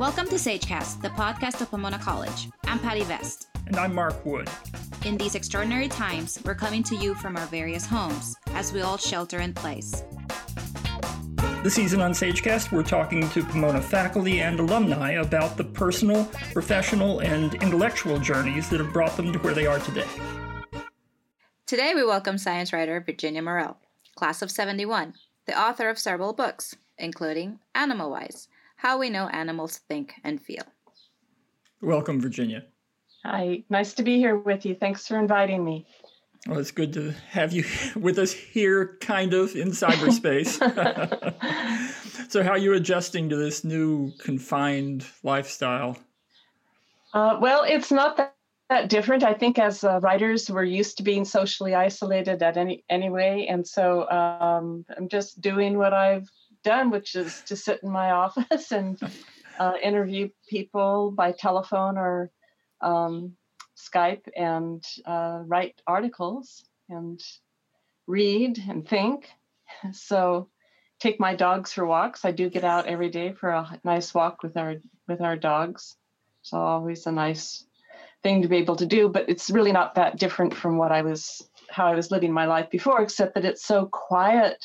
Welcome to Sagecast, the podcast of Pomona College. I'm Patty Vest. And I'm Mark Wood. In these extraordinary times, we're coming to you from our various homes as we all shelter in place. This season on Sagecast, we're talking to Pomona faculty and alumni about the personal, professional, and intellectual journeys that have brought them to where they are today. Today, we welcome science writer Virginia Morell, class of 71, the author of several books, including Animal Wise How We Know Animals Think and Feel. Welcome, Virginia. Hi, nice to be here with you. Thanks for inviting me. Well, it's good to have you with us here, kind of in cyberspace. so, how are you adjusting to this new confined lifestyle? Uh, well, it's not that, that different. I think as uh, writers, we're used to being socially isolated at any anyway, and so um, I'm just doing what I've done, which is to sit in my office and uh, interview people by telephone or um, Skype and uh, write articles and read and think. So take my dogs for walks. I do get out every day for a nice walk with our with our dogs. So always a nice thing to be able to do, but it's really not that different from what I was how I was living my life before, except that it's so quiet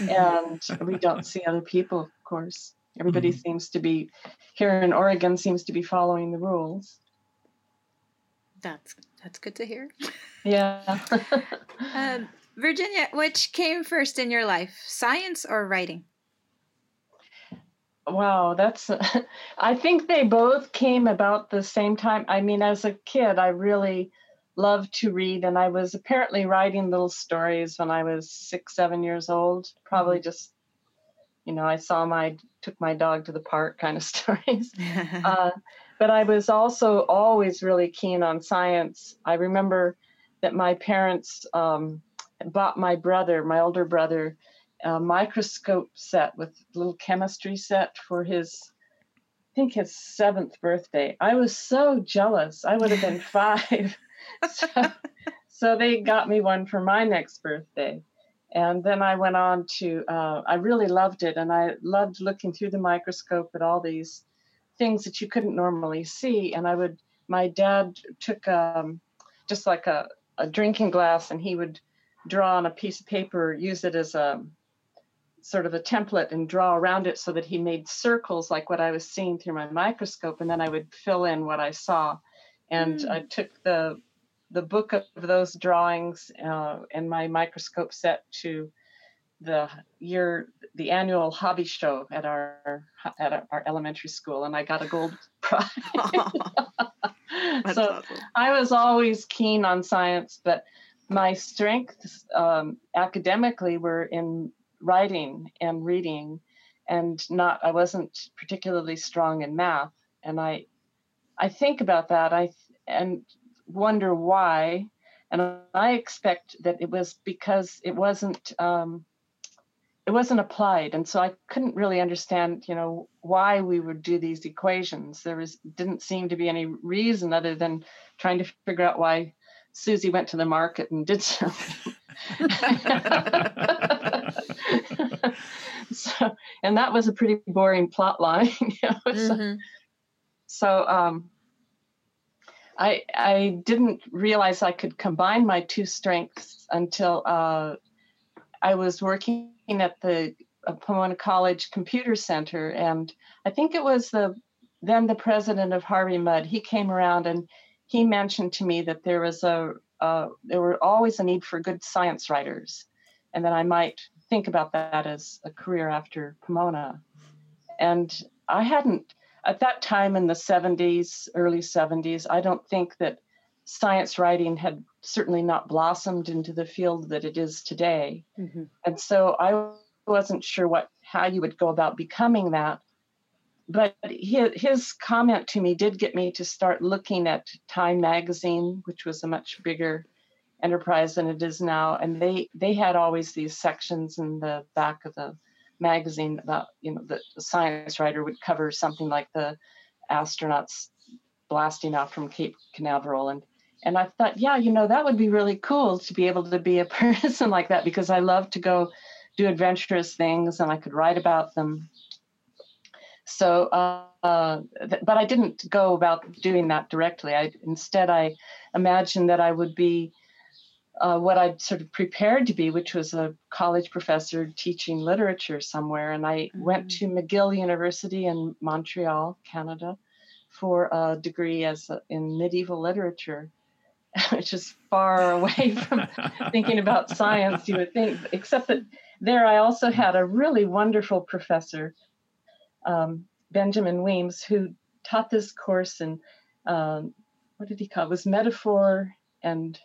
and we don't see other people, of course. Everybody mm-hmm. seems to be here in Oregon seems to be following the rules. That's that's good to hear. Yeah. um, Virginia, which came first in your life, science or writing? Wow, that's. I think they both came about the same time. I mean, as a kid, I really loved to read, and I was apparently writing little stories when I was six, seven years old. Probably mm-hmm. just, you know, I saw my took my dog to the park kind of stories. uh, but I was also always really keen on science. I remember that my parents um, bought my brother, my older brother, a microscope set with a little chemistry set for his, I think his seventh birthday. I was so jealous. I would have been five. so, so, they got me one for my next birthday. And then I went on to, uh, I really loved it. And I loved looking through the microscope at all these things that you couldn't normally see. And I would, my dad took um, just like a, a drinking glass and he would draw on a piece of paper, use it as a sort of a template and draw around it so that he made circles like what I was seeing through my microscope. And then I would fill in what I saw. And mm. I took the the book of those drawings uh, and my microscope set to the year the annual hobby show at our at our elementary school and i got a gold prize. So i was always keen on science but my strengths um, academically were in writing and reading and not i wasn't particularly strong in math and i i think about that i and wonder why and i expect that it was because it wasn't um, it wasn't applied and so i couldn't really understand you know why we would do these equations there was didn't seem to be any reason other than trying to figure out why susie went to the market and did something so and that was a pretty boring plot line you know? mm-hmm. so, so um, I, I didn't realize I could combine my two strengths until uh, I was working at the uh, Pomona College Computer Center, and I think it was the then the president of Harvey Mudd. He came around and he mentioned to me that there was a uh, there were always a need for good science writers, and that I might think about that as a career after Pomona. And I hadn't at that time in the 70s, early 70s. I don't think that science writing had certainly not blossomed into the field that it is today. Mm-hmm. And so I wasn't sure what how you would go about becoming that. But his, his comment to me did get me to start looking at Time magazine, which was a much bigger enterprise than it is now. And they they had always these sections in the back of the magazine about you know the, science writer would cover something like the astronauts blasting off from Cape Canaveral and and I thought, yeah, you know, that would be really cool to be able to be a person like that because I love to go do adventurous things and I could write about them. So, uh, th- but I didn't go about doing that directly. I instead I imagined that I would be uh, what I'd sort of prepared to be, which was a college professor teaching literature somewhere. And I mm-hmm. went to McGill University in Montreal, Canada, for a degree as a, in medieval literature, which is far away from thinking about science, you would think, except that there I also had a really wonderful professor, um, Benjamin Weems, who taught this course in, um, what did he call it? it was metaphor and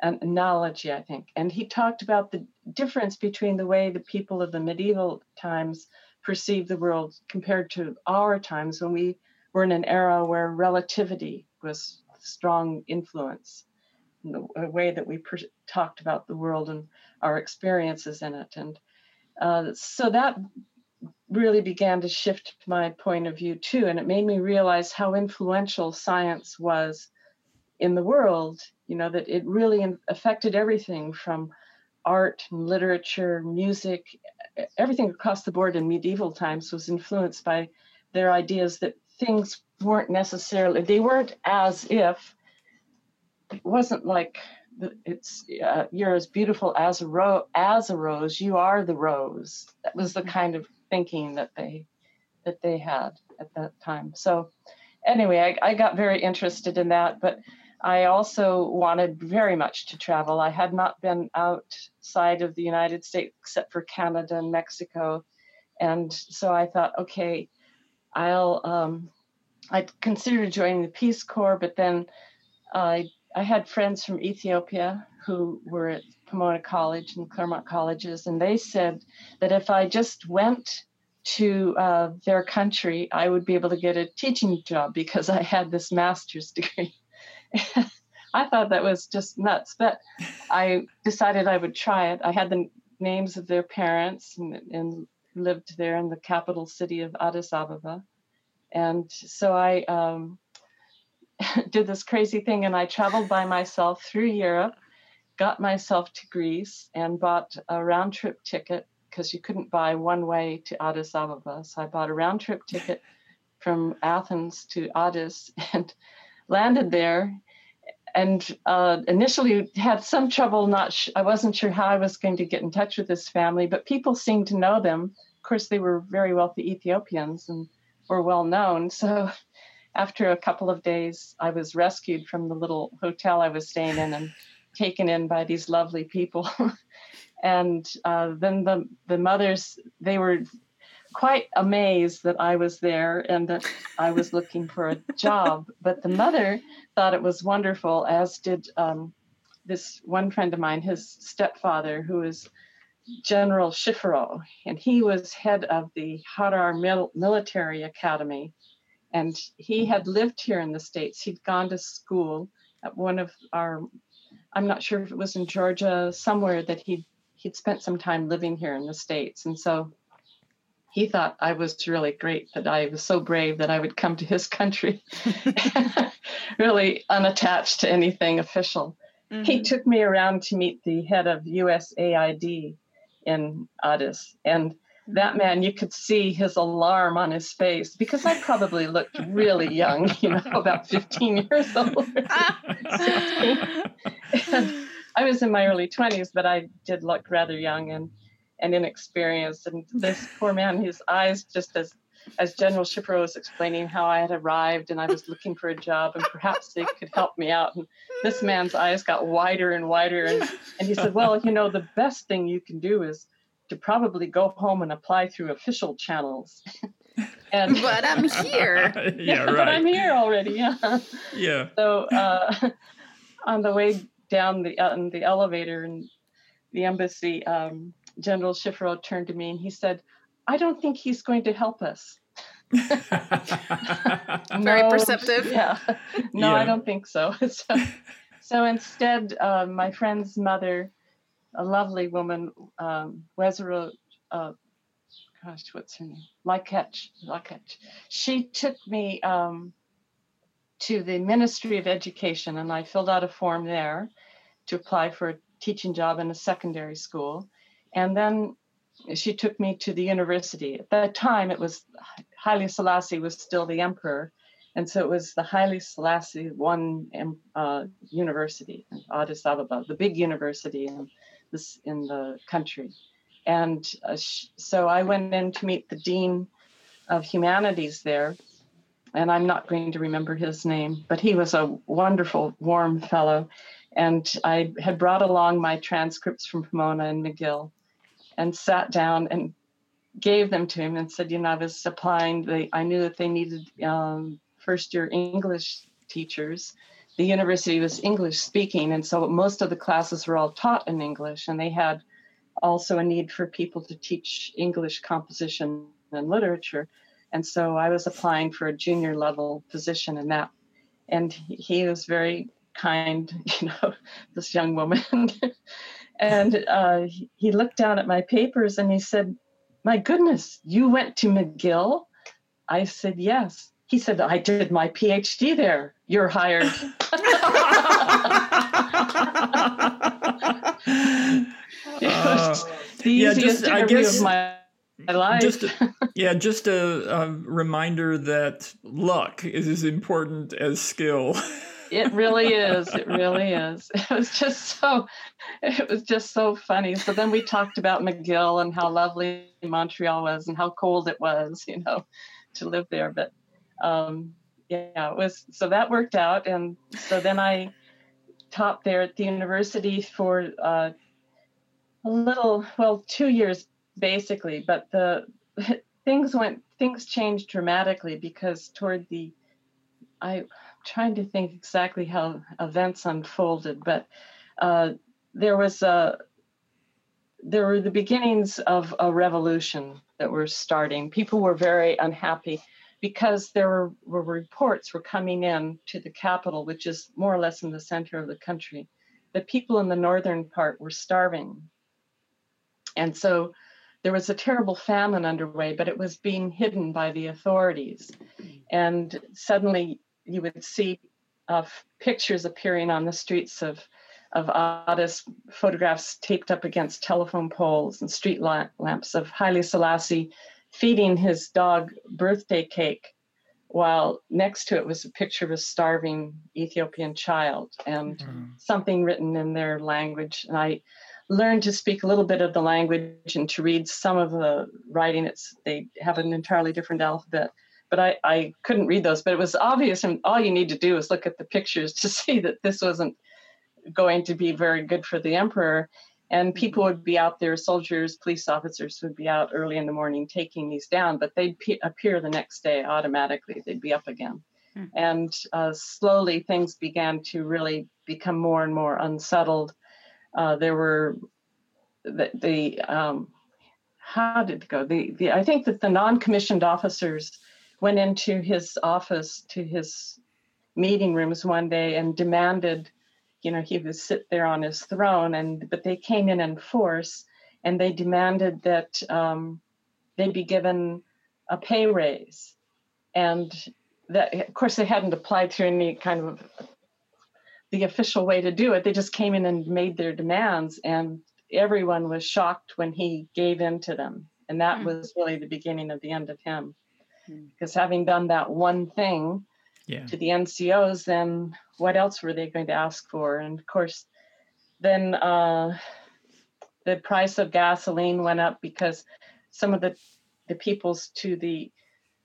an analogy, I think. And he talked about the difference between the way the people of the medieval times perceived the world compared to our times when we were in an era where relativity was strong influence in the way that we per- talked about the world and our experiences in it. And uh, so that really began to shift my point of view too. And it made me realize how influential science was in the world you know that it really affected everything from art and literature music everything across the board in medieval times was influenced by their ideas that things weren't necessarily they weren't as if it wasn't like it's uh, you're as beautiful as a rose as a rose you are the rose. That was the kind of thinking that they that they had at that time. So anyway I, I got very interested in that but I also wanted very much to travel. I had not been outside of the United States except for Canada and Mexico. And so I thought, okay, I'll, um, I considered joining the Peace Corps, but then I, I had friends from Ethiopia who were at Pomona College and Claremont Colleges, and they said that if I just went to uh, their country, I would be able to get a teaching job because I had this master's degree. I thought that was just nuts, but I decided I would try it. I had the names of their parents and, and lived there in the capital city of Addis Ababa. And so I um, did this crazy thing and I traveled by myself through Europe, got myself to Greece, and bought a round trip ticket because you couldn't buy one way to Addis Ababa. So I bought a round trip ticket from Athens to Addis and landed there and uh, initially had some trouble not sh- i wasn't sure how i was going to get in touch with this family but people seemed to know them. Of course they were very wealthy ethiopians and were well known. So after a couple of days i was rescued from the little hotel i was staying in and taken in by these lovely people. And uh, then the the mothers they were quite amazed that I was there and that I was looking for a job. But the mother thought it was wonderful, as did um, this one friend of mine, his stepfather, who is General Shiffero, and he was head of the Harar Mil- Military Academy. And he had lived here in the States. He'd gone to school at one of our, I'm not sure if it was in Georgia, somewhere that he'd, he'd spent some time living here in the States. And so he thought I was really great that I was so brave that I would come to his country, really unattached to anything official. Mm-hmm. He took me around to meet the head of USAID in Addis. And that mm-hmm. man, you could see his alarm on his face because I probably looked really young, you know, about 15 years old. and I was in my early 20s, but I did look rather young. And and inexperienced. And this poor man, his eyes just as as General Shiffero was explaining how I had arrived and I was looking for a job and perhaps they could help me out. And this man's eyes got wider and wider. And, and he said, Well, you know, the best thing you can do is to probably go home and apply through official channels. and but I'm here. yeah, yeah, right. But I'm here already. Yeah. Yeah. So uh, on the way down the uh, in the elevator in the embassy, um, General Shiffero turned to me and he said, I don't think he's going to help us. Very no, perceptive. Yeah. No, yeah. I don't think so. so, so instead, uh, my friend's mother, a lovely woman, um, Wezero, uh, gosh, what's her name? Laketch. Laketch. She took me um, to the Ministry of Education and I filled out a form there to apply for a teaching job in a secondary school. And then she took me to the university. At that time, it was Haile Selassie was still the emperor, and so it was the Haile Selassie one uh, university, Addis Ababa, the big university in this in the country. And uh, sh- so I went in to meet the dean of humanities there, and I'm not going to remember his name, but he was a wonderful, warm fellow. And I had brought along my transcripts from Pomona and McGill and sat down and gave them to him and said, you know, I was supplying, they, I knew that they needed um, first year English teachers. The university was English speaking, and so most of the classes were all taught in English, and they had also a need for people to teach English composition and literature. And so I was applying for a junior level position in that. And he was very kind, you know, this young woman. and uh, he looked down at my papers and he said, My goodness, you went to McGill? I said, Yes. He said, I did my PhD there. You're hired. it was uh, the yeah, easiest just, interview guess, of my, my life. Just a, yeah, just a, a reminder that luck is as important as skill. it really is. It really is. It was just so it was just so funny. So then we talked about McGill and how lovely Montreal was and how cold it was, you know, to live there. But um, yeah, it was so that worked out. And so then I taught there at the university for uh, a little, well, two years basically. But the things went, things changed dramatically because toward the, I trying to think exactly how events unfolded, but uh, there was a there were the beginnings of a revolution that were starting. People were very unhappy because there were, were, reports were coming in to the capital, which is more or less in the center of the country, that people in the northern part were starving. And so there was a terrible famine underway, but it was being hidden by the authorities. And suddenly you would see uh, pictures appearing on the streets of of Addis, photographs taped up against telephone poles and street lamps of Haile Selassie feeding his dog birthday cake, while next to it was a picture of a starving Ethiopian child and mm-hmm. something written in their language. And I learned to speak a little bit of the language and to read some of the writing. It's they have an entirely different alphabet but I, I couldn't read those. But it was obvious, and all you need to do is look at the pictures to see that this wasn't going to be very good for the emperor. And mm-hmm. people would be out there, soldiers, police officers would be out early in the morning taking these down, but they'd p- appear the next day automatically. They'd be up again. Mm. And uh, slowly things began to really become more and more unsettled. Uh, there were the, the um, how did it go? The, the I think that the non-commissioned officers went into his office to his meeting rooms one day and demanded you know he would sit there on his throne and but they came in in force and they demanded that um, they be given a pay raise. And that of course they hadn't applied to any kind of the official way to do it. They just came in and made their demands and everyone was shocked when he gave in to them. And that mm. was really the beginning of the end of him because having done that one thing yeah. to the NCOs, then what else were they going to ask for? And of course, then uh, the price of gasoline went up because some of the the peoples to the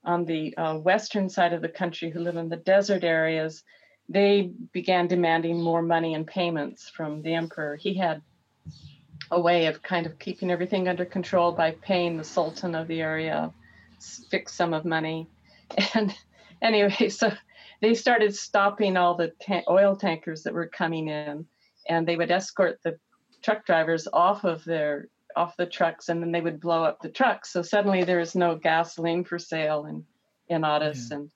on the uh, western side of the country who live in the desert areas, they began demanding more money and payments from the emperor. He had a way of kind of keeping everything under control by paying the sultan of the area fix sum of money. And anyway, so they started stopping all the ta- oil tankers that were coming in, and they would escort the truck drivers off of their off the trucks, and then they would blow up the trucks. So suddenly there was no gasoline for sale in in Addis, yeah. and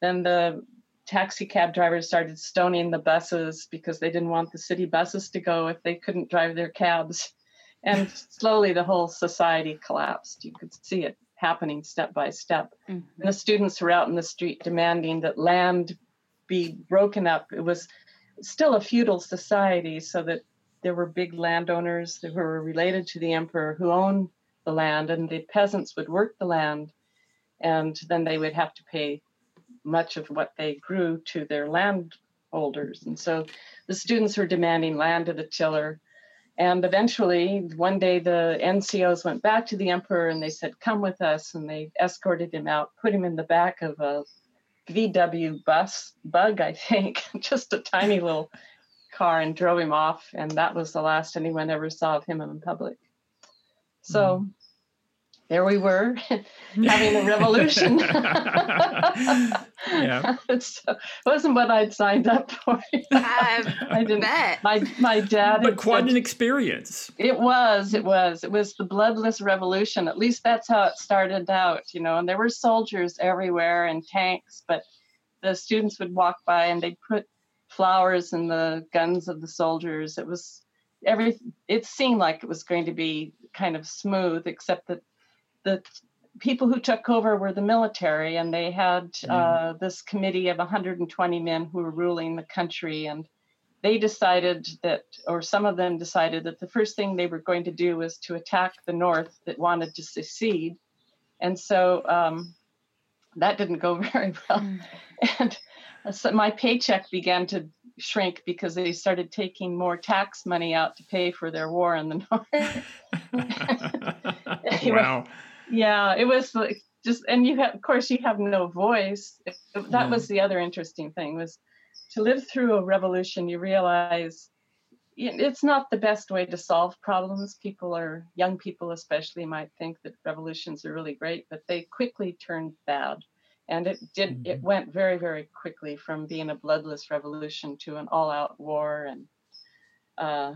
then the taxi cab drivers started stoning the buses because they didn't want the city buses to go if they couldn't drive their cabs. And slowly the whole society collapsed. You could see it happening step by step. Mm-hmm. And the students were out in the street demanding that land be broken up. It was still a feudal society, so that there were big landowners who were related to the emperor who owned the land, and the peasants would work the land, and then they would have to pay much of what they grew to their landholders. And so the students were demanding land to the tiller. And eventually, one day, the NCOs went back to the emperor and they said, Come with us. And they escorted him out, put him in the back of a VW bus, bug, I think, just a tiny little car, and drove him off. And that was the last anyone ever saw of him in public. So mm there we were having a revolution. yeah. so, it wasn't what I'd signed up for. I, I didn't bet. My my dad But quite said, an experience. It was, it was. It was the bloodless revolution. At least that's how it started out, you know, and there were soldiers everywhere and tanks, but the students would walk by and they'd put flowers in the guns of the soldiers. It was every it seemed like it was going to be kind of smooth, except that the people who took over were the military, and they had mm. uh, this committee of 120 men who were ruling the country. And they decided that, or some of them decided that the first thing they were going to do was to attack the North that wanted to secede. And so um, that didn't go very well. Mm. And so my paycheck began to shrink because they started taking more tax money out to pay for their war in the north. anyway, wow. Yeah, it was like just, and you have, of course, you have no voice. That was the other interesting thing was to live through a revolution. You realize it's not the best way to solve problems. People are young people, especially, might think that revolutions are really great, but they quickly turned bad and it did mm-hmm. it went very very quickly from being a bloodless revolution to an all-out war and uh,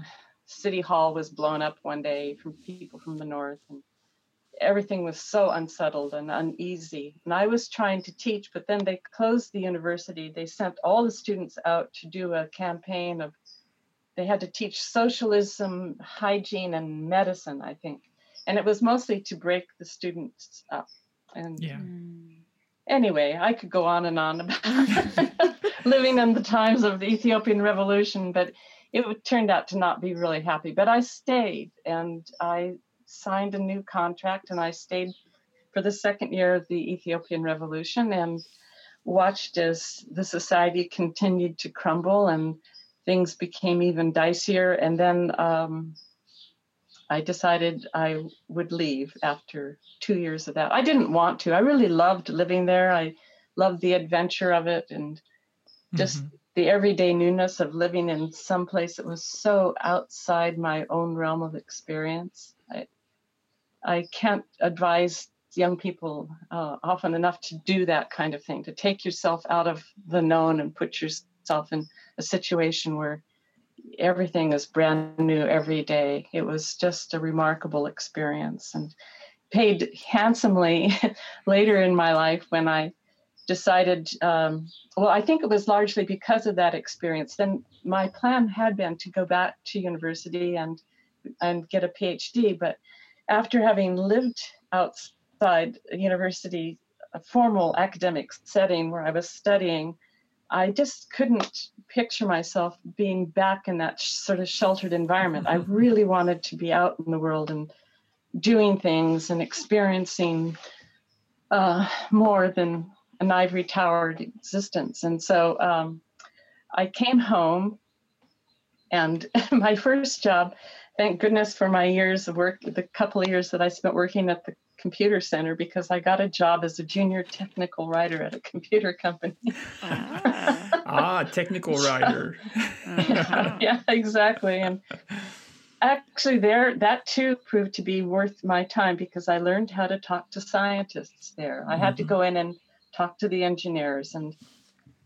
city hall was blown up one day from people from the north and everything was so unsettled and uneasy. And i was trying to teach but then they closed the university. They sent all the students out to do a campaign of they had to teach socialism hygiene and medicine i think. And it was mostly to break the students up. And yeah. anyway, I could go on and on about living in the times of the Ethiopian Revolution, but it turned out to not be really happy. But I stayed and I signed a new contract and I stayed for the second year of the Ethiopian Revolution and watched as the society continued to crumble and things became even dicier. And then um, I decided I would leave after two years of that. I didn't want to. I really loved living there. I loved the adventure of it and just mm-hmm. the everyday newness of living in some place that was so outside my own realm of experience. I, I can't advise young people uh, often enough to do that kind of thing, to take yourself out of the known and put yourself in a situation where everything is brand new every day. It was just a remarkable experience and paid handsomely later in my life when I decided, um, well, I think it was largely because of that experience. Then my plan had been to go back to university and and get a PhD, but after having lived outside a university, a formal academic setting where I was studying, I just couldn't picture myself being back in that sort of sheltered environment. I really wanted to be out in the world and doing things and experiencing uh, more than an ivory towered existence. And so um, I came home, and my first job, thank goodness for my years of work, the couple of years that I spent working at the computer center because I got a job as a junior technical writer at a computer company. ah, ah technical writer. uh-huh. yeah, exactly. And actually there that too proved to be worth my time because I learned how to talk to scientists there. I had mm-hmm. to go in and talk to the engineers and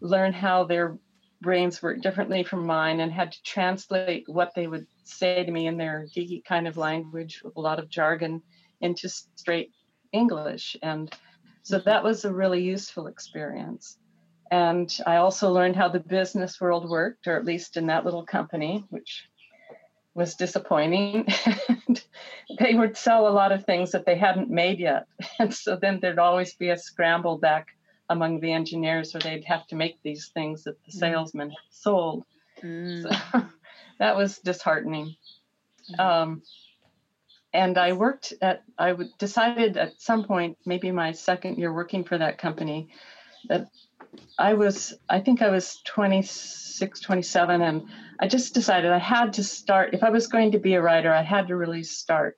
learn how their brains worked differently from mine and had to translate what they would say to me in their geeky kind of language with a lot of jargon into straight English. And so mm-hmm. that was a really useful experience. And I also learned how the business world worked, or at least in that little company, which was disappointing. and they would sell a lot of things that they hadn't made yet. And so then there'd always be a scramble back among the engineers where they'd have to make these things that the mm. salesman had sold. Mm. So that was disheartening. Mm. Um, and I worked at, I decided at some point, maybe my second year working for that company, that I was, I think I was 26, 27, and I just decided I had to start, if I was going to be a writer, I had to really start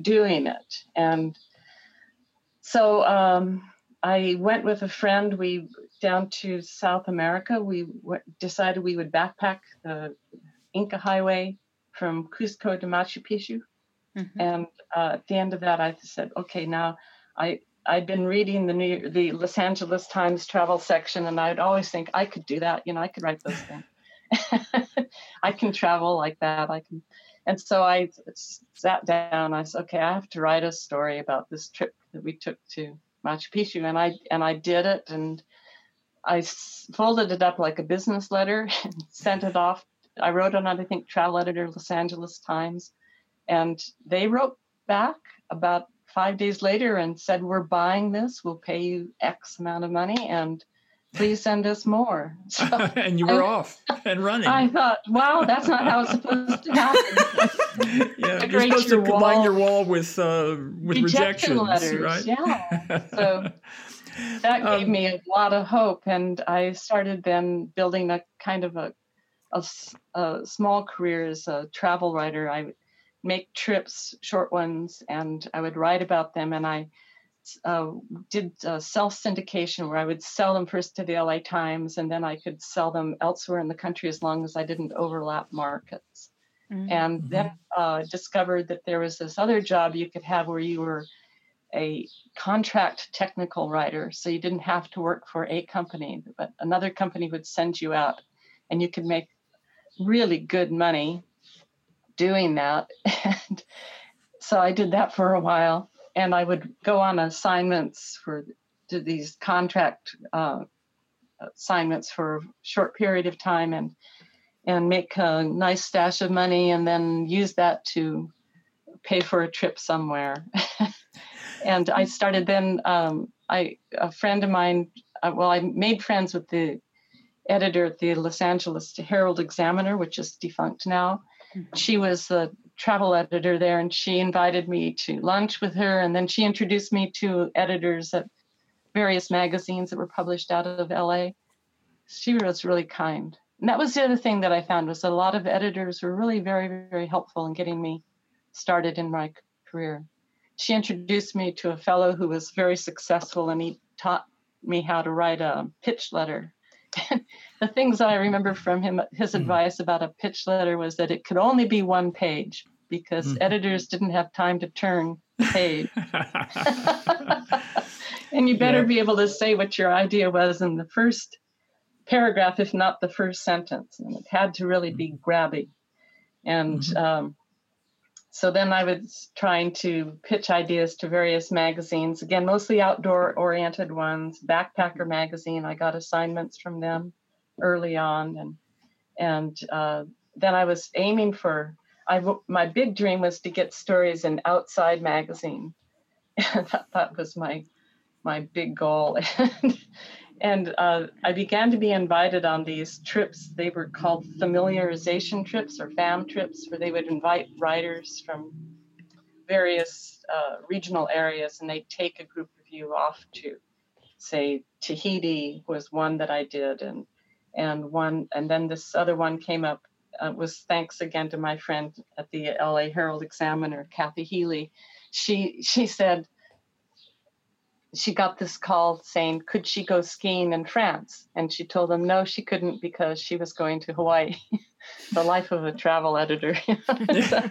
doing it. And so um, I went with a friend. We down to South America. We w- decided we would backpack the Inca Highway from Cusco to Machu Picchu. Mm-hmm. And uh, at the end of that, I said, okay, now I I'd been reading the New the Los Angeles Times travel section, and I'd always think I could do that. You know, I could write those things. I can travel like that. I can. And so I sat down. I said, okay, I have to write a story about this trip that we took to Machu Picchu, and I and I did it, and I folded it up like a business letter and sent it off. I wrote it on, I think, travel editor, Los Angeles Times, and they wrote back about five days later and said, "We're buying this. We'll pay you X amount of money, and please send us more." So and you were off and running. I thought, wow, that's not how it's supposed to happen. yeah, you're supposed to wall. line your wall with uh, with rejection letters, right? Yeah. So that gave um, me a lot of hope, and I started then building a kind of a a, a small career as a travel writer. I make trips, short ones, and I would write about them. And I uh, did uh, self syndication where I would sell them first to the LA Times and then I could sell them elsewhere in the country as long as I didn't overlap markets. Mm-hmm. And mm-hmm. then uh, discovered that there was this other job you could have where you were a contract technical writer. So you didn't have to work for a company, but another company would send you out and you could make really good money doing that. And so I did that for a while, and I would go on assignments for to these contract uh, assignments for a short period of time, and and make a nice stash of money, and then use that to pay for a trip somewhere. and I started then. Um, I a friend of mine. Uh, well, I made friends with the editor at the Los Angeles Herald Examiner, which is defunct now she was the travel editor there, and she invited me to lunch with her. And then she introduced me to editors at various magazines that were published out of LA. She was really kind. And that was the other thing that I found was a lot of editors were really very, very helpful in getting me started in my career. She introduced me to a fellow who was very successful and he taught me how to write a pitch letter the things I remember from him, his mm. advice about a pitch letter was that it could only be one page because mm. editors didn't have time to turn the page. and you better yeah. be able to say what your idea was in the first paragraph, if not the first sentence. And it had to really be hmm. grabby. And mm-hmm. um, so then I was trying to pitch ideas to various magazines, again, mostly outdoor oriented ones. Backpacker magazine, I got assignments from them early on. And, and uh, then I was aiming for, I, my big dream was to get stories in Outside magazine. And that, that was my, my big goal. and uh, I began to be invited on these trips. They were called familiarization trips or FAM trips, where they would invite writers from various uh, regional areas and they'd take a group of you off to, say, Tahiti was one that I did, and and one, and then this other one came up. Uh, was thanks again to my friend at the LA Herald Examiner, Kathy Healy. She she said, she got this call saying, could she go skiing in France? And she told them no, she couldn't because she was going to Hawaii. the life of a travel editor. so,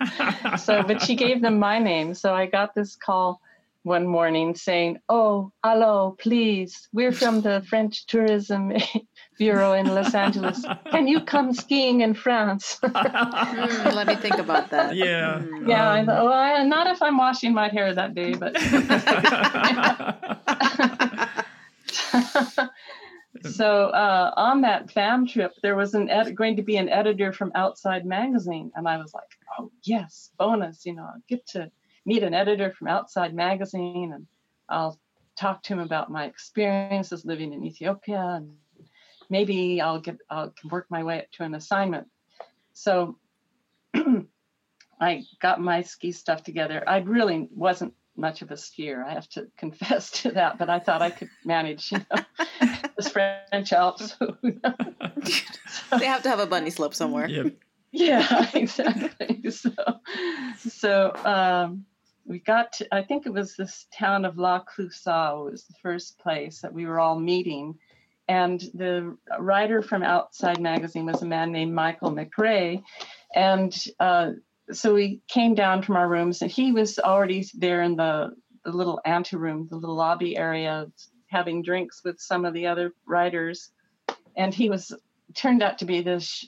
so, but she gave them my name. So I got this call one morning saying, Oh, hello, please, we're from the French Tourism Bureau in Los Angeles. Can you come skiing in France? mm, let me think about that. Yeah. Mm. Yeah, um, I thought, well, not if I'm washing my hair that day, but. so uh, on that fam trip, there was an ed- going to be an editor from Outside Magazine, and I was like, "Oh yes, bonus! You know, I get to meet an editor from Outside Magazine, and I'll talk to him about my experiences living in Ethiopia, and maybe I'll get I'll work my way up to an assignment. So I got my ski stuff together. I really wasn't much of a skier. I have to confess to that, but I thought I could manage, you know, the French Alps. so, they have to have a bunny slope somewhere. Yep. Yeah, exactly. So, so um, we got to, I think it was this town of La Clusaz was the first place that we were all meeting. And the writer from Outside Magazine was a man named Michael McRae. And uh, so we came down from our rooms, and he was already there in the, the little anteroom, the little lobby area, having drinks with some of the other writers. And he was turned out to be this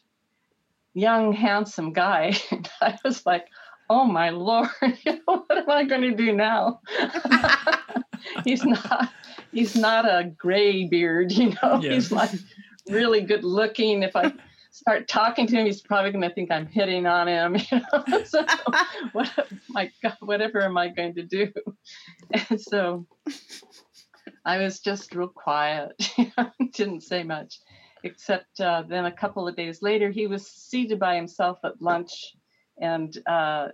young, handsome guy. I was like, oh my lord, what am I going to do now? he's not he's not a gray beard, you know. Yeah. He's like really good looking. If I start talking to him, he's probably going to think I'm hitting on him. You know? so what my God, whatever am I going to do? And so I was just real quiet, didn't say much, except uh, then a couple of days later, he was seated by himself at lunch and uh,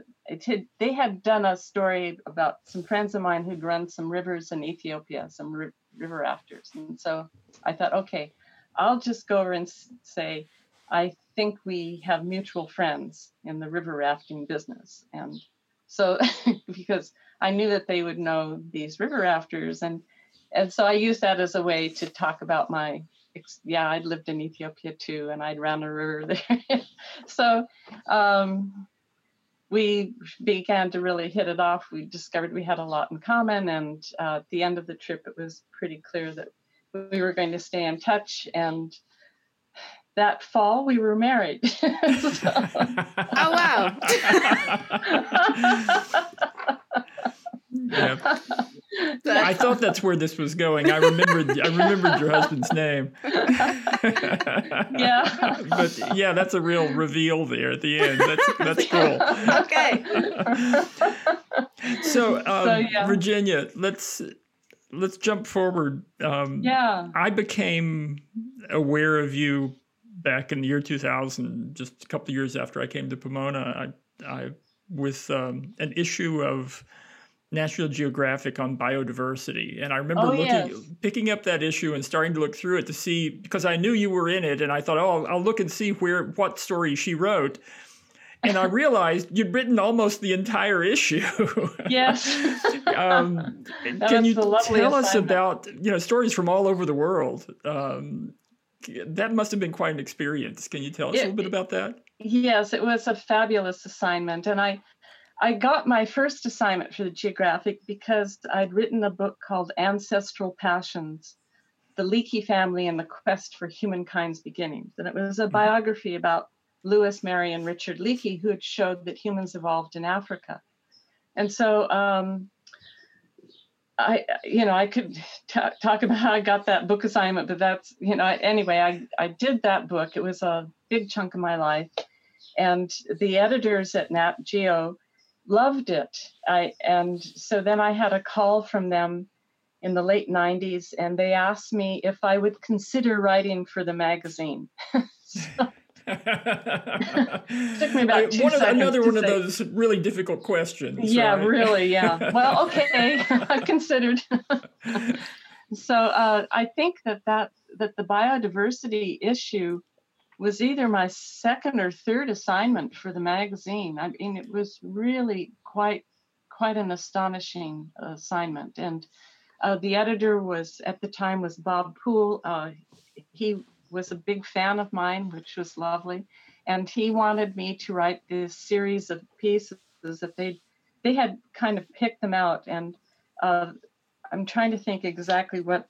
had, they had done a story about some friends of mine who'd run some rivers in Ethiopia, some ri- river rafters. And so I thought, okay, I'll just go over and say, I think we have mutual friends in the river rafting business. And so, because I knew that they would know these river rafters, and and so I used that as a way to talk about my yeah, I'd lived in Ethiopia too, and I'd ran a river there. so um, we began to really hit it off. We discovered we had a lot in common, and uh, at the end of the trip, it was pretty clear that we were going to stay in touch. And that fall, we were married. oh wow! yep. I thought that's where this was going. I remembered I remembered your husband's name. yeah. but yeah, that's a real reveal there at the end. That's that's cool. okay. so, um, so yeah. Virginia, let's let's jump forward. Um, yeah. I became aware of you back in the year 2000, just a couple of years after I came to Pomona. I, I with um, an issue of National Geographic on biodiversity. And I remember oh, looking, yes. picking up that issue and starting to look through it to see because I knew you were in it, and I thought, oh, I'll look and see where what story she wrote. And I realized you'd written almost the entire issue. Yes. um, can you tell assignment. us about you know stories from all over the world? Um, that must have been quite an experience. Can you tell us it, a little bit about that? Yes, it was a fabulous assignment, and I I got my first assignment for the Geographic because I'd written a book called Ancestral Passions The Leakey Family and the Quest for Humankind's Beginnings. And it was a mm-hmm. biography about Louis, Mary, and Richard Leakey, who had showed that humans evolved in Africa. And so, um, I, you know, I could t- talk about how I got that book assignment, but that's, you know, anyway, I, I did that book. It was a big chunk of my life. And the editors at Nat Geo loved it. I and so then I had a call from them in the late 90s and they asked me if I would consider writing for the magazine. so, took me about two one of, another one say, of those really difficult questions. Yeah, right? really. Yeah. Well, okay, I considered. so uh, I think that that that the biodiversity issue was either my second or third assignment for the magazine. I mean, it was really quite quite an astonishing assignment. And uh, the editor was at the time was Bob Poole. Uh, he was a big fan of mine, which was lovely, and he wanted me to write this series of pieces that they they had kind of picked them out. And uh, I'm trying to think exactly what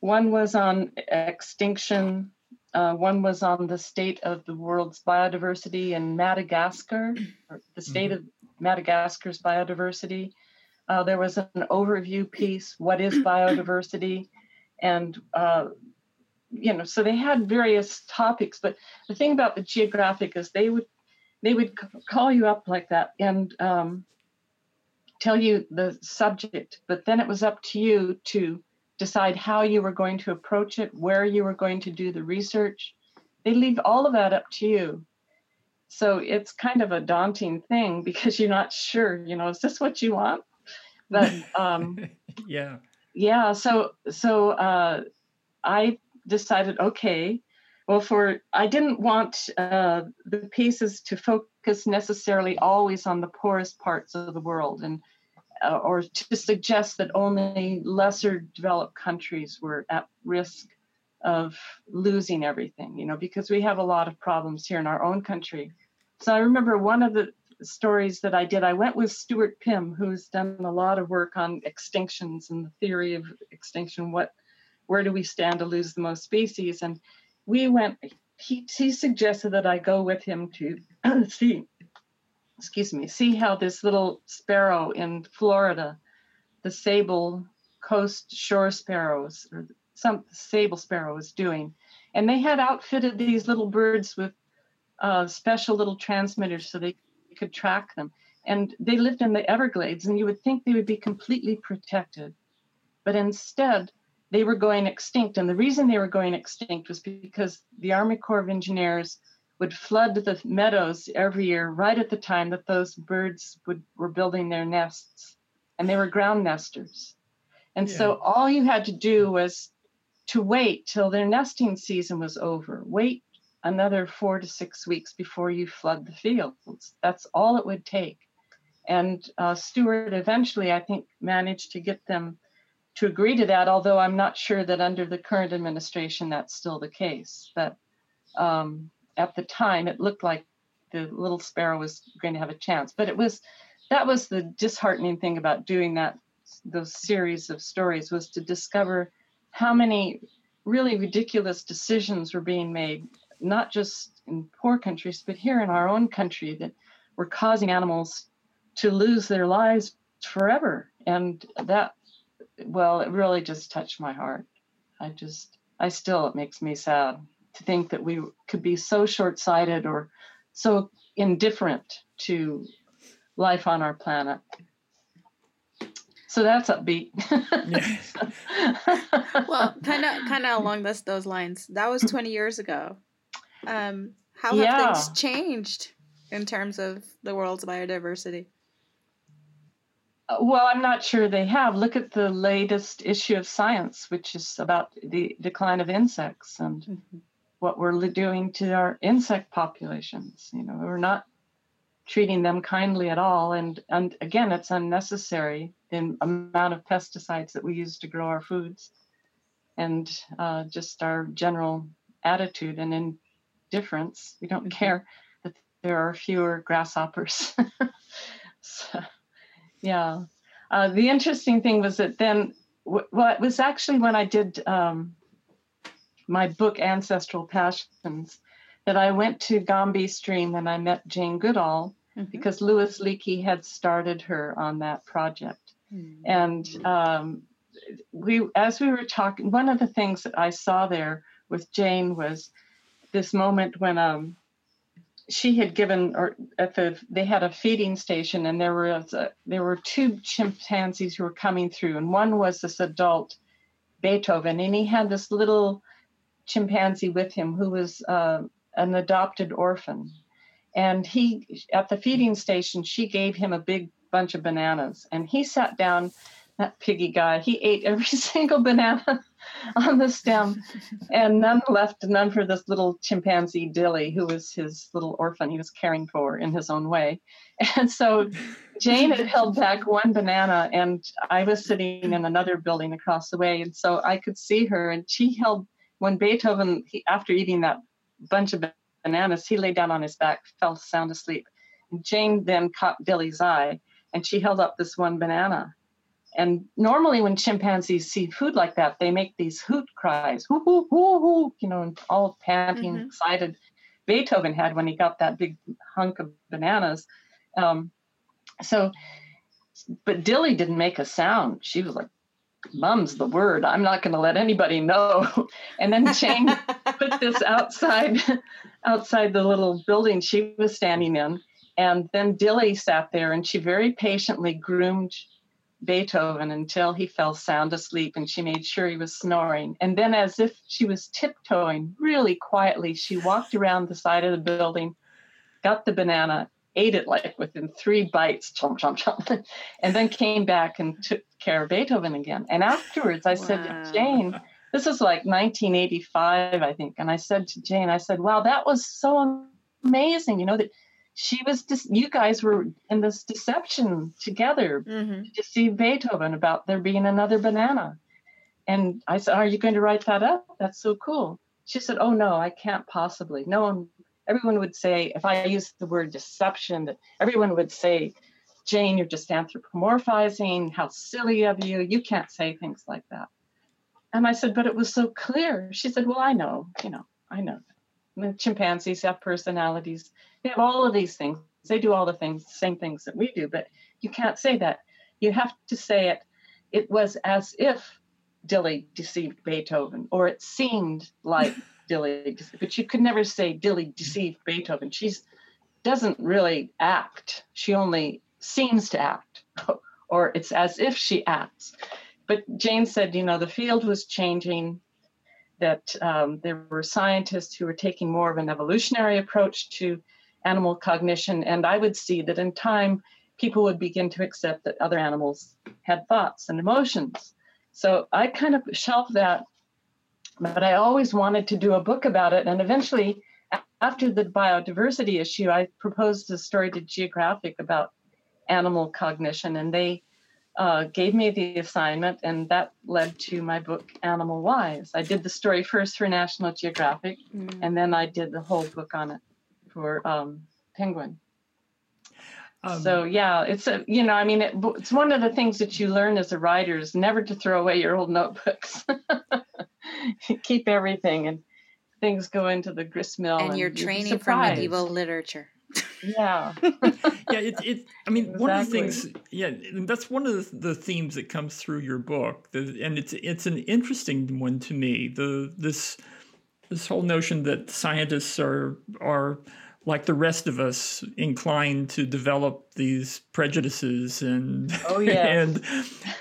one was on extinction uh, one was on the state of the world's biodiversity in Madagascar, or the state mm-hmm. of Madagascar's biodiversity. Uh, there was an overview piece, what is biodiversity? And, uh, you know, so they had various topics, but the thing about the geographic is they would, they would call you up like that and um, tell you the subject, but then it was up to you to decide how you were going to approach it, where you were going to do the research. They leave all of that up to you. so it's kind of a daunting thing because you're not sure, you know, is this what you want? But um, yeah, yeah. So so uh, I decided, okay, well, for I didn't want uh, the pieces to focus necessarily always on the poorest parts of the world, and Uh, or to suggest that only lesser developed countries were at risk of losing everything. You know, because we have a lot of problems here in our own country. So I remember one of the stories that I did. I went with Stuart Pimm, who's done a lot of work on extinctions and the theory of extinction. What, where do we stand to lose the most species? And we went, he, he suggested that I go with him to see, excuse me, see how this little sparrow in Florida, the sable coast shore sparrows, or some sable sparrow is doing. And they had outfitted these little birds with uh, special little transmitters so they could track them. And they lived in the Everglades, and you would think they would be completely protected. But instead, they were going extinct. And the reason they were going extinct was because the Army Corps of Engineers would flood the meadows every year, right at the time that those birds would, were building their nests. And they were ground nesters. And yeah. so all you had to do was to wait till their nesting season was over. Wait another four to six weeks before you flood the fields. That's all it would take. And uh, Stuart eventually, I think, managed to get them to agree to that, although I'm not sure that under the current administration that's still the case. But um, at the time, it looked like the little sparrow was going to have a chance. But it was that was the disheartening thing about doing that those series of stories was to discover how many really ridiculous decisions were being made, not just in poor countries, but here in our own country that were causing animals to lose their lives forever. And that well, it really just touched my heart. I just, I still, it makes me sad to think that we could be so short sighted or so indifferent to life on our planet. So that's upbeat. well, kind of, kind of along this those lines. That was twenty years ago. Um, how have yeah. things changed in terms of the world's biodiversity? Uh, well, I'm not sure they have. Look at the latest issue of Science, which is about the decline of insects and mm-hmm. What we're doing to our insect populations. You know, we're not treating them kindly at all. And, and again, it's unnecessary in amount of pesticides that we use to grow our foods and uh, just our general attitude and indifference. We don't mm-hmm. care that there are fewer grasshoppers. so, yeah. Uh, the interesting thing was that then, w- well, it was actually when I did um, my book, Ancestral Passions, that I went to Gombe Stream and I met Jane Goodall mm-hmm. because Louis Leakey had started her on that project. Mm-hmm. And um, we, as we were talking, one of the things that I saw there with Jane was this moment when um, she had given or at the they had a feeding station and there was a, there were two chimpanzees who were coming through and one was this adult beethoven and he had this little chimpanzee with him who was uh, an adopted orphan. And he at the feeding station she gave him a big bunch of bananas. And he sat down that piggy guy he ate every single banana on the stem, and none left, none for this little chimpanzee Dilly, who was his little orphan he was caring for in his own way. And so Jane had held back one banana, and I was sitting in another building across the way, and so I could see her, and she held when Beethoven, he, after eating that bunch of bananas, he lay down on his back, fell sound asleep. And Jane then caught Dilly's eye, and she held up this one banana and normally, when chimpanzees see food like that, they make these hoot cries, hoo hoo hoo hoo, you know, and all panting, mm-hmm. excited. Beethoven had when he got that big hunk of bananas. Um, so, but Dilly didn't make a sound. She was like, "Mum's the word. I'm not going to let anybody know." And then Jane put this outside, outside the little building she was standing in, and then Dilly sat there, and she very patiently groomed Beethoven until he fell sound asleep and she made sure he was snoring. And then, as if she was tiptoeing really quietly, she walked around the side of the building, got the banana, ate it like within three bites, chomp, chomp, chomp, and then came back and took care of Beethoven again. And afterwards, I wow. said to Jane, this is like 1985, I think. And I said to Jane, I said, wow, that was so amazing, you know, that she was just, you guys were in this deception together mm-hmm. to deceive Beethoven about there being another banana. And I said, Are you going to write that up? That's so cool. She said, Oh, no, I can't possibly. No one, everyone would say, if I use the word deception, that everyone would say, Jane, you're just anthropomorphizing. How silly of you. You can't say things like that. And I said, But it was so clear. She said, Well, I know, you know, I know. Chimpanzees have personalities. They have all of these things. They do all the things, same things that we do, but you can't say that. You have to say it. It was as if Dilly deceived Beethoven, or it seemed like Dilly, but you could never say Dilly deceived Beethoven. She doesn't really act. She only seems to act, or it's as if she acts. But Jane said, you know, the field was changing, that um, there were scientists who were taking more of an evolutionary approach to animal cognition. And I would see that in time, people would begin to accept that other animals had thoughts and emotions. So I kind of shelved that, but I always wanted to do a book about it. And eventually, after the biodiversity issue, I proposed a story to Geographic about animal cognition, and they uh, gave me the assignment, and that led to my book, Animal Wise. I did the story first for National Geographic, mm. and then I did the whole book on it for um, Penguin. Um, so yeah, it's a you know I mean it, it's one of the things that you learn as a writer is never to throw away your old notebooks. Keep everything and things go into the grist mill. And, and you're training from medieval literature. Yeah. yeah, it, it I mean exactly. one of the things yeah, that's one of the, the themes that comes through your book. The, and it's it's an interesting one to me. The this this whole notion that scientists are are like the rest of us, inclined to develop these prejudices and oh, yeah. and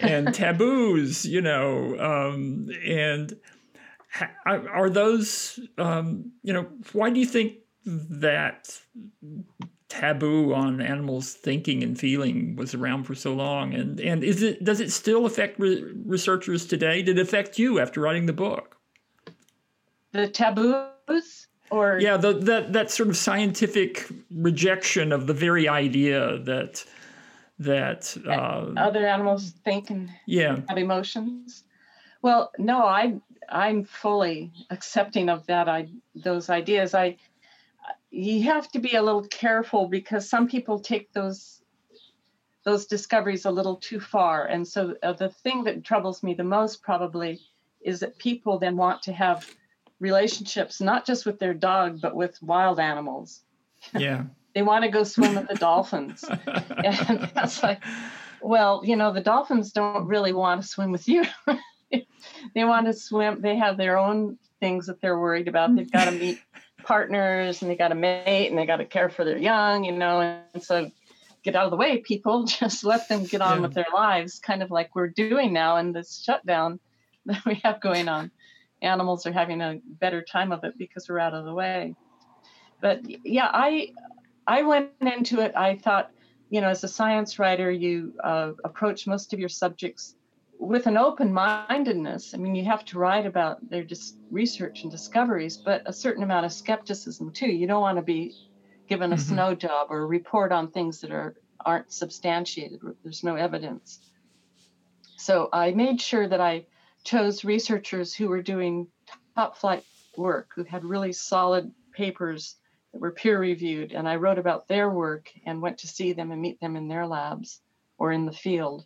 and taboos, you know, um, and are those, um, you know, why do you think that taboo on animals thinking and feeling was around for so long? And and is it does it still affect re- researchers today? Did it affect you after writing the book? The taboos or? Yeah the, that that sort of scientific rejection of the very idea that that uh, other animals think and yeah. have emotions? Well no i i'm fully accepting of that i those ideas i you have to be a little careful because some people take those those discoveries a little too far and so uh, the thing that troubles me the most probably is that people then want to have relationships, not just with their dog, but with wild animals. Yeah. they want to go swim with the dolphins. and that's like, well, you know, the dolphins don't really want to swim with you. they want to swim, they have their own things that they're worried about. They've got to meet partners and they got to mate and they got to care for their young, you know, and so get out of the way, people. Just let them get on yeah. with their lives, kind of like we're doing now in this shutdown that we have going on animals are having a better time of it because we're out of the way. But yeah, I I went into it. I thought, you know, as a science writer, you uh, approach most of your subjects with an open mindedness. I mean, you have to write about their dis- research and discoveries, but a certain amount of skepticism too. You don't want to be given a mm-hmm. snow job or report on things that are aren't substantiated. There's no evidence. So I made sure that I chose researchers who were doing top flight work, who had really solid papers that were peer reviewed. And I wrote about their work and went to see them and meet them in their labs or in the field.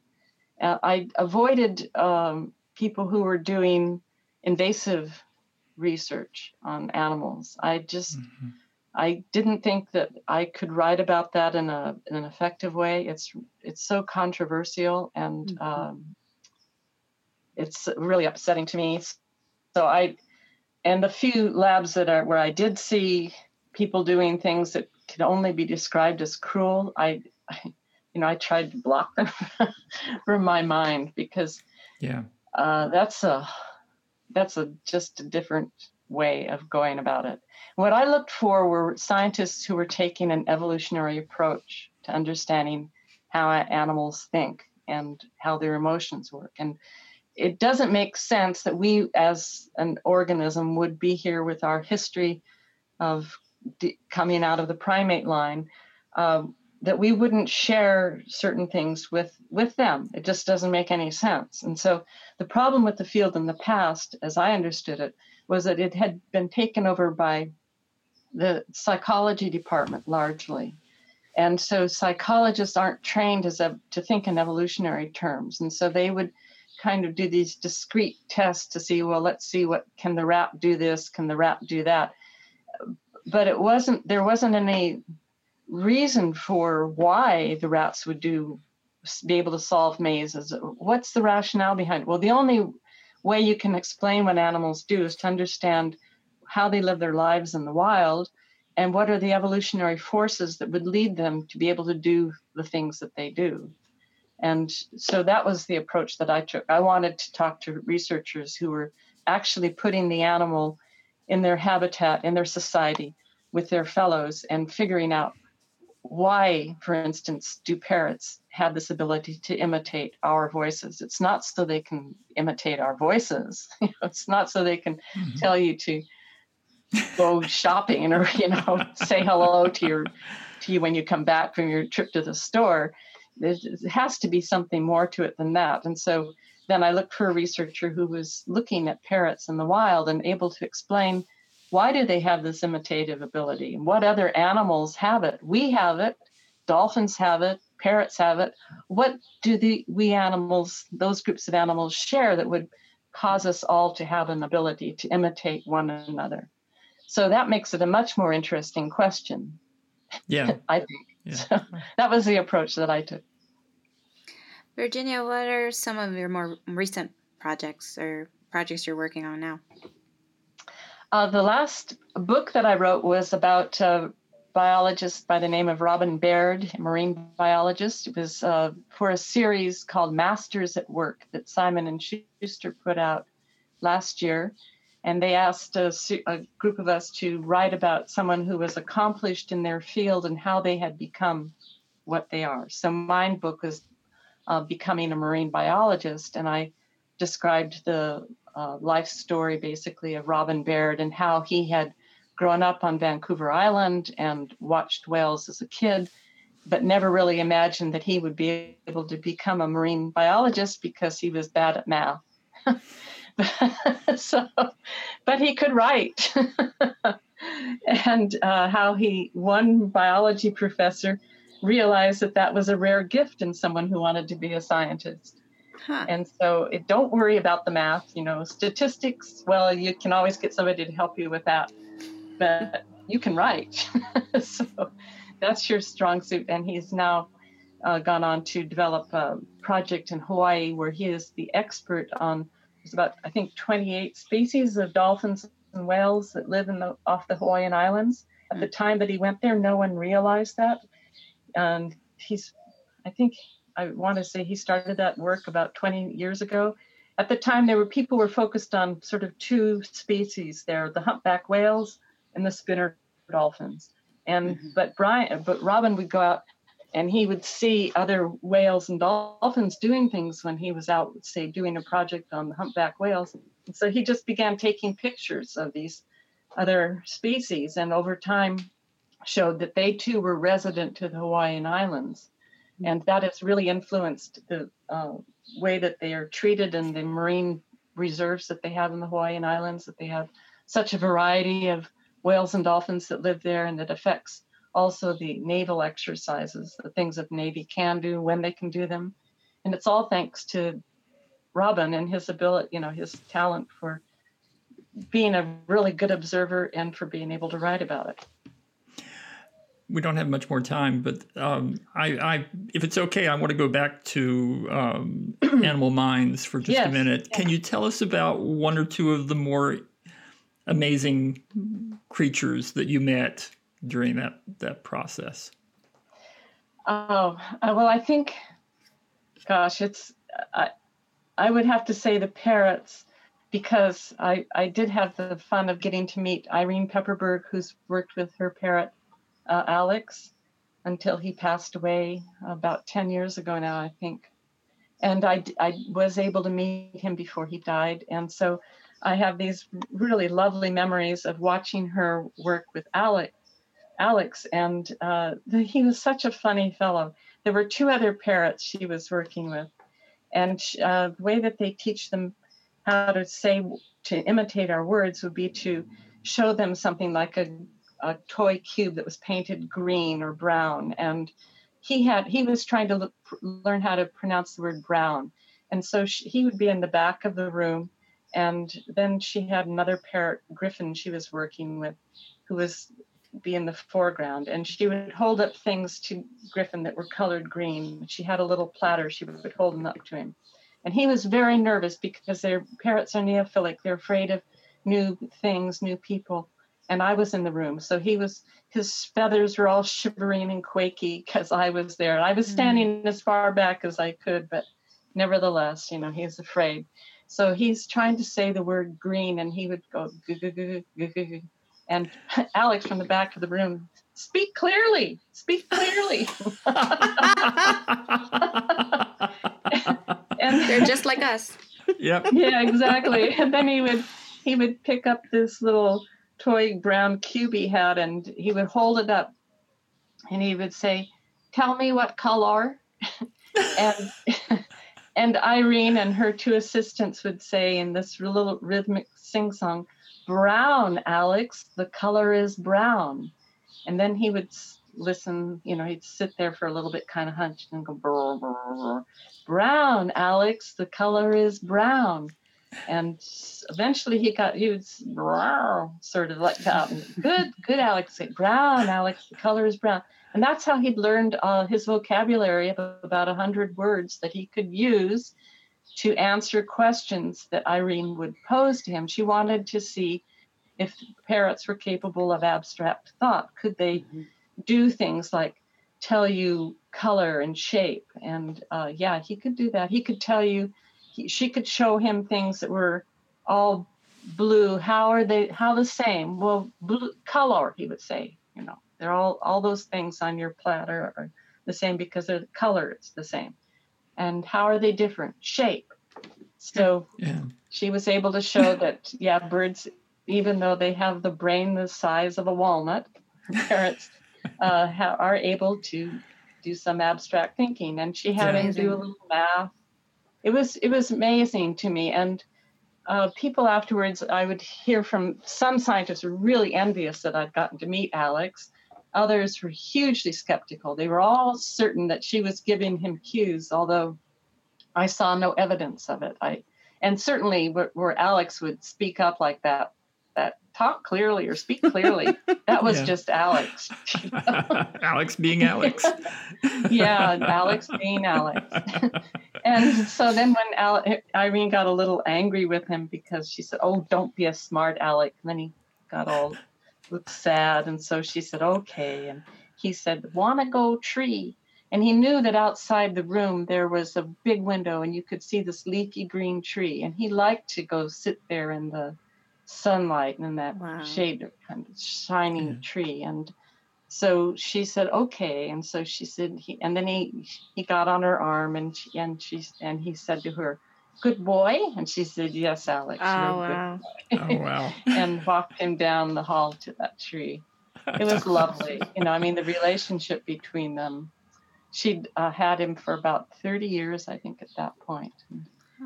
Uh, I avoided um, people who were doing invasive research on animals. I just, mm-hmm. I didn't think that I could write about that in a in an effective way. It's it's so controversial and mm-hmm. um, it's really upsetting to me. So I, and the few labs that are where I did see people doing things that could only be described as cruel, I, I you know, I tried to block them from my mind because yeah, uh, that's a that's a just a different way of going about it. What I looked for were scientists who were taking an evolutionary approach to understanding how animals think and how their emotions work. And it doesn't make sense that we, as an organism, would be here with our history of de- coming out of the primate line, um, that we wouldn't share certain things with with them. It just doesn't make any sense. And so, the problem with the field in the past, as I understood it, was that it had been taken over by the psychology department largely. And so psychologists aren't trained as a, to think in evolutionary terms. And so they would kind of do these discrete tests to see, well, let's see what can the rat do this, can the rat do that. But it wasn't there wasn't any reason for why the rats would do be able to solve mazes. What's the rationale behind it? Well, the only way you can explain what animals do is to understand how they live their lives in the wild and what are the evolutionary forces that would lead them to be able to do the things that they do. And so that was the approach that I took. I wanted to talk to researchers who were actually putting the animal in their habitat, in their society, with their fellows, and figuring out why, for instance, do parrots have this ability to imitate our voices? It's not so they can imitate our voices. it's not so they can mm-hmm. tell you to go shopping or you know say hello to your to you when you come back from your trip to the store there has to be something more to it than that. And so then I looked for a researcher who was looking at parrots in the wild and able to explain why do they have this imitative ability and what other animals have it. We have it, dolphins have it, parrots have it. What do the we animals, those groups of animals share that would cause us all to have an ability to imitate one another? So that makes it a much more interesting question. Yeah. I think. Yeah. So that was the approach that I took. Virginia, what are some of your more recent projects or projects you're working on now? Uh, the last book that I wrote was about a biologist by the name of Robin Baird, a marine biologist. It was uh, for a series called Masters at Work that Simon and Schuster put out last year and they asked a, a, group of us to write about someone who was accomplished in their field and how they had become what they are. So my book was uh, becoming a marine biologist, and I described the uh, life story basically of Robin Baird and how he had grown up on Vancouver Island and watched whales as a kid, but never really imagined that he would be able to become a marine biologist because he was bad at math. so, but he could write. and uh, how he, one biology professor, realized that that was a rare gift in someone who wanted to be a scientist. Huh. And so it, don't worry about the math, you know, statistics, well, you can always get somebody to help you with that. But you can write. so that's your strong suit. And he's now uh, gone on to develop a project in Hawaii where he is the expert on there's about, I think, 28 species of dolphins and whales that live in the off the Hawaiian Islands. At the time that he went there, no one realized that. And he's, I think, I want to say he started that work about 20 years ago. At the time, there were people were focused on sort of two species there: the humpback whales and the spinner dolphins. And mm-hmm. but Brian, but Robin would go out and he would see other whales and dolphins doing things when he was out, say, doing a project on the humpback whales. And so he just began taking pictures of these other species, and over time showed that they too were resident to the Hawaiian Islands. And that has really influenced the uh, way that they are treated in the marine reserves that they have in the Hawaiian Islands, that they have such a variety of whales and dolphins that live there, and that affects also the naval exercises, the things that Navy can do, when they can do them. And it's all thanks to Robin and his ability, you know, his talent for being a really good observer and for being able to write about it. We don't have much more time, but um, I, I, if it's okay, I want to go back to um, Animal Minds for just yes. a minute. Can you tell us about one or two of the more amazing creatures that you met during that that process? Oh uh, well, I think, gosh, it's I I would have to say the parrots because I, I did have the fun of getting to meet Irene Pepperberg, who's worked with her parrot, uh, Alex, until he passed away about 10 years ago now, I think. And I, I was able to meet him before he died. And so I have these really lovely memories of watching her work with Alex. Alex, and uh, the, he was such a funny fellow. There were two other parrots she was working with, and uh, the way that they teach them how to say to imitate our words would be to show them something like a, a toy cube that was painted green or brown, and he had he was trying to look, learn how to pronounce the word brown, and so she, he would be in the back of the room and then she had another parrot, Griffin, she was working with, who was be in the foreground. And she would hold up things to Griffin that were colored green. She had a little platter, she would hold them up to him. And he was very nervous because their parrots are neophilic. They're afraid of new things, new people. And I was in the room. So he was, his feathers were all shivering and quaky because I was there. And I was standing mm. as far back as I could, but nevertheless, you know, he was afraid. So he's trying to say the word green and he would go, and Alex from the back of the room, speak clearly, speak clearly. and they're just like us. Yep. Yeah, exactly. And then he would he would pick up this little toy brown cube he had and he would hold it up and he would say, Tell me what color. and and Irene and her two assistants would say in this little rhythmic sing song, Brown, Alex, the color is brown. And then he would listen, you know, he'd sit there for a little bit kind of hunched and go, brr, brr, brr. Brown, Alex, the color is brown. And eventually he got, he would sort of like that. Good, good, Alex. Brown, Alex, the color is brown. And that's how he'd learned uh, his vocabulary of about 100 words that he could use to answer questions that Irene would pose to him. She wanted to see if parrots were capable of abstract thought. Could they mm-hmm. do things like tell you color and shape? And uh, yeah, he could do that. He could tell you, he, she could show him things that were all blue. How are they, how the same? Well, blue color, he would say, you know. They're all all those things on your platter are the same because they're the color is the same. And how are they different? Shape. So yeah. she was able to show that yeah, birds, even though they have the brain the size of a walnut, parents uh, ha- are able to do some abstract thinking. And she had him do a little math. It was it was amazing to me. And uh, people afterwards, I would hear from some scientists were really envious that I'd gotten to meet Alex Others were hugely skeptical. They were all certain that she was giving him cues, although I saw no evidence of it. I and certainly where, where Alex would speak up like that, that talk clearly or speak clearly, that was yeah. just Alex. Alex being Alex. yeah, Alex being Alex. And so then when Al- Irene got a little angry with him because she said, "Oh, don't be a smart Alec," and then he got all looked sad. And so she said, okay. And he said, wanna go tree? And he knew that outside the room there was a big window and you could see this leafy green tree. And he liked to go sit there in the sunlight and in that wow. shade kind of shining yeah. tree. And so she said, okay. And so she said, he, and then he, he got on her arm and she, and she, and he said to her, good boy? And she said, yes, Alex. Oh, wow. oh, wow. and walked him down the hall to that tree. It was lovely. You know, I mean, the relationship between them. She'd uh, had him for about 30 years, I think, at that point.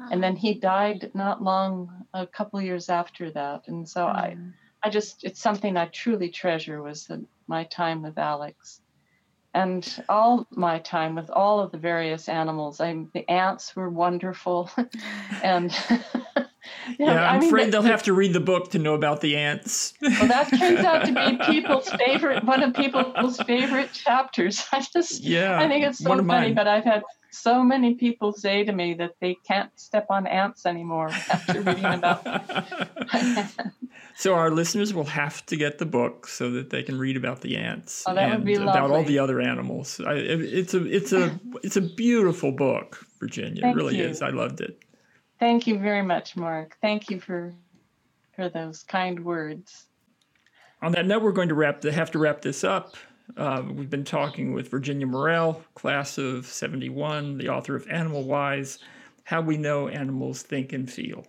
And then he died not long, a couple years after that. And so mm. I, I just, it's something I truly treasure was the, my time with Alex and all my time with all of the various animals. I the ants were wonderful, and yeah, I'm I mean, afraid the, they'll have to read the book to know about the ants. well, that turns out to be people's favorite, one of people's favorite chapters. I just, yeah, I think it's so funny. Mine. But I've had so many people say to me that they can't step on ants anymore after reading about so our listeners will have to get the book so that they can read about the ants oh, and about all the other animals. I, it's a it's a it's a beautiful book, Virginia. Thank it really you. is. I loved it. Thank you very much, Mark. Thank you for for those kind words. On that note, we're going to wrap have to wrap this up. Uh, we've been talking with Virginia Morell, class of 71, the author of Animal Wise How We Know Animals Think and Feel.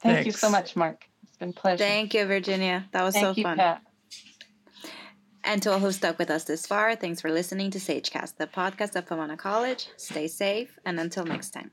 Thank Thanks. you so much, Mark. It's been pleasure. Thank you, Virginia. That was Thank so you, fun. Pat. And to all who stuck with us this far, thanks for listening to SageCast, the podcast of Pomona College. Stay safe, and until next time.